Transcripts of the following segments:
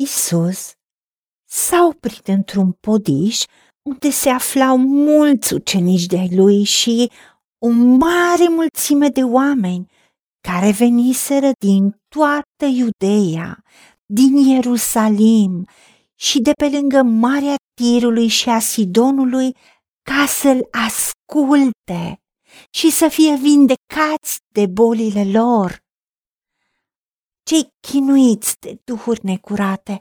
Isus s-a oprit într-un podiș unde se aflau mulți ucenici de-ai lui și o mare mulțime de oameni care veniseră din toată Iudeea, din Ierusalim și de pe lângă Marea Tirului și a Sidonului ca să-l asculte și să fie vindecați de bolile lor. Cei chinuiți de duhuri necurate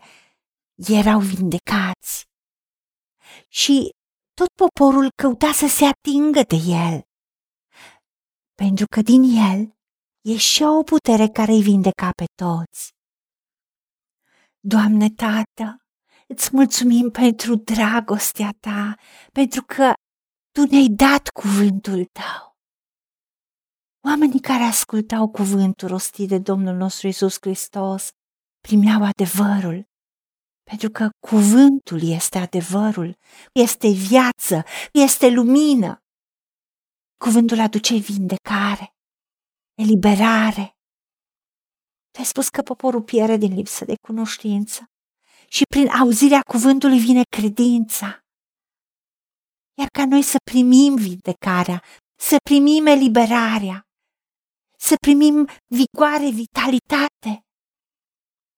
erau vindecați și tot poporul căuta să se atingă de el, pentru că din el ieșea o putere care îi vindeca pe toți. Doamne Tată, îți mulțumim pentru dragostea ta, pentru că tu ne-ai dat cuvântul tău. Oamenii care ascultau cuvântul rostit de Domnul nostru Isus Hristos primeau adevărul, pentru că cuvântul este adevărul, este viață, este lumină. Cuvântul aduce vindecare, eliberare. Tu ai spus că poporul pierde din lipsă de cunoștință și prin auzirea cuvântului vine credința. Iar ca noi să primim vindecarea, să primim eliberarea, să primim vigoare, vitalitate,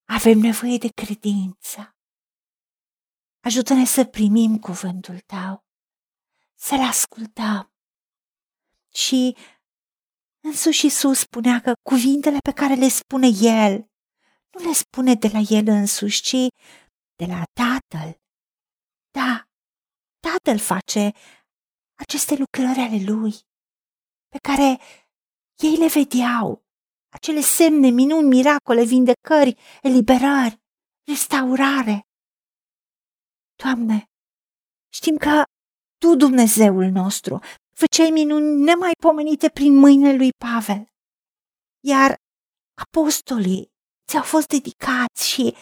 avem nevoie de credință. Ajută-ne să primim cuvântul tău, să-l ascultăm. Și însuși Iisus spunea că cuvintele pe care le spune El, nu le spune de la El însuși, ci de la Tatăl. Da, Tatăl face aceste lucrări ale Lui, pe care ei le vedeau, acele semne, minuni, miracole, vindecări, eliberări, restaurare. Doamne, știm că Tu, Dumnezeul nostru, făceai minuni nemaipomenite prin mâinile lui Pavel, iar apostolii ți-au fost dedicați și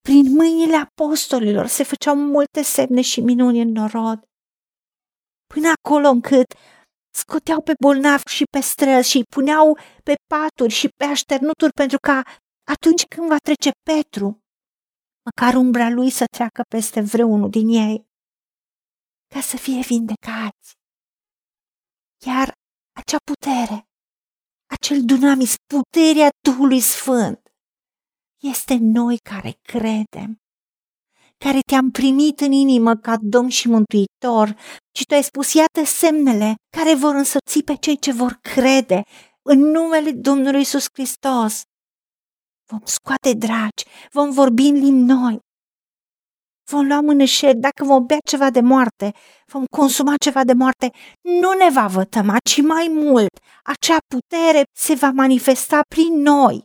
prin mâinile apostolilor se făceau multe semne și minuni în norod, până acolo încât scoteau pe bolnavi și pe străzi și îi puneau pe paturi și pe așternuturi pentru ca atunci când va trece Petru, măcar umbra lui să treacă peste vreunul din ei, ca să fie vindecați. Iar acea putere, acel dunamis, puterea Duhului Sfânt, este noi care credem, care te-am primit în inimă ca Domn și Mântuitor și tu ai spus, iată semnele care vor însoți pe cei ce vor crede în numele Domnului Isus Hristos. Vom scoate dragi, vom vorbi în limbi noi, vom lua mânășeri, dacă vom bea ceva de moarte, vom consuma ceva de moarte, nu ne va vătăma, ci mai mult, acea putere se va manifesta prin noi,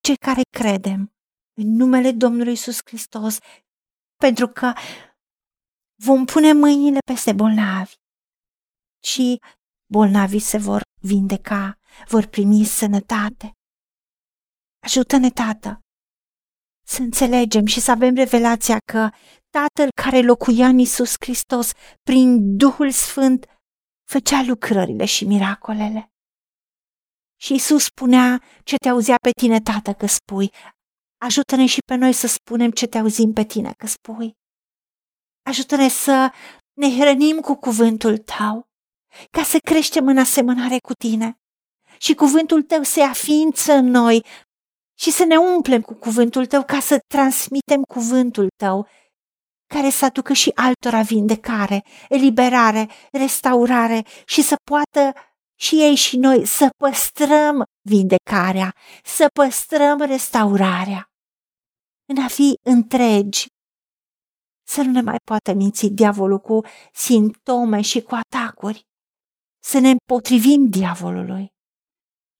cei care credem în numele Domnului Isus Hristos, pentru că vom pune mâinile peste bolnavi și bolnavii se vor vindeca, vor primi sănătate. Ajută-ne, Tată, să înțelegem și să avem revelația că Tatăl care locuia în Isus Hristos, prin Duhul Sfânt, făcea lucrările și miracolele. Și Isus spunea ce te auzea pe tine, Tată, că spui. Ajută-ne și pe noi să spunem ce te auzim pe tine că spui. Ajută-ne să ne hrănim cu cuvântul tău, ca să creștem în asemănare cu tine. Și cuvântul tău se aființă în noi și să ne umplem cu cuvântul tău ca să transmitem cuvântul tău, care să aducă și altora vindecare, eliberare, restaurare și să poată și ei și noi să păstrăm vindecarea, să păstrăm restaurarea, în a fi întregi, să nu ne mai poată minți diavolul cu simptome și cu atacuri, să ne împotrivim diavolului.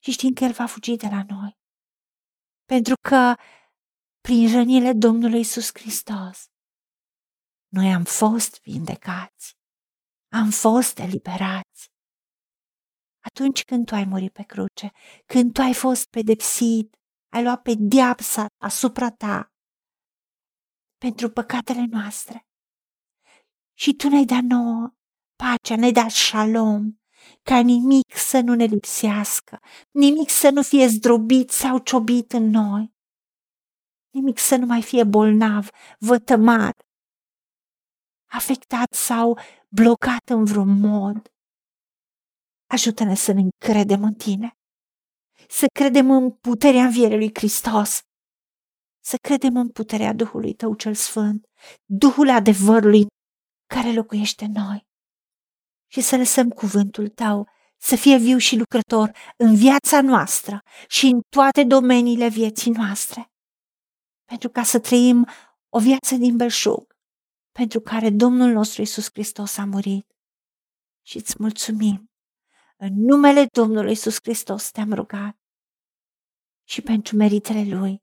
Și știm că el va fugi de la noi. Pentru că prin rănile Domnului Isus Hristos, noi am fost vindecați, am fost eliberați. Atunci când tu ai murit pe cruce, când tu ai fost pedepsit, ai luat pe diapsa asupra ta pentru păcatele noastre. Și tu ne-ai dat nouă pacea, ne-ai dat șalom, ca nimic să nu ne lipsească, nimic să nu fie zdrobit sau ciobit în noi. nimic să nu mai fie bolnav, vătămat, afectat sau blocat în vreun mod. Ajută-ne să ne încredem în tine, să credem în puterea învierii lui Hristos, să credem în puterea Duhului Tău cel Sfânt, Duhul adevărului care locuiește în noi și să lăsăm cuvântul Tău să fie viu și lucrător în viața noastră și în toate domeniile vieții noastre, pentru ca să trăim o viață din belșug, pentru care Domnul nostru Isus Hristos a murit. Și îți mulțumim. În numele Domnului Isus Hristos te-am rugat și pentru meritele Lui.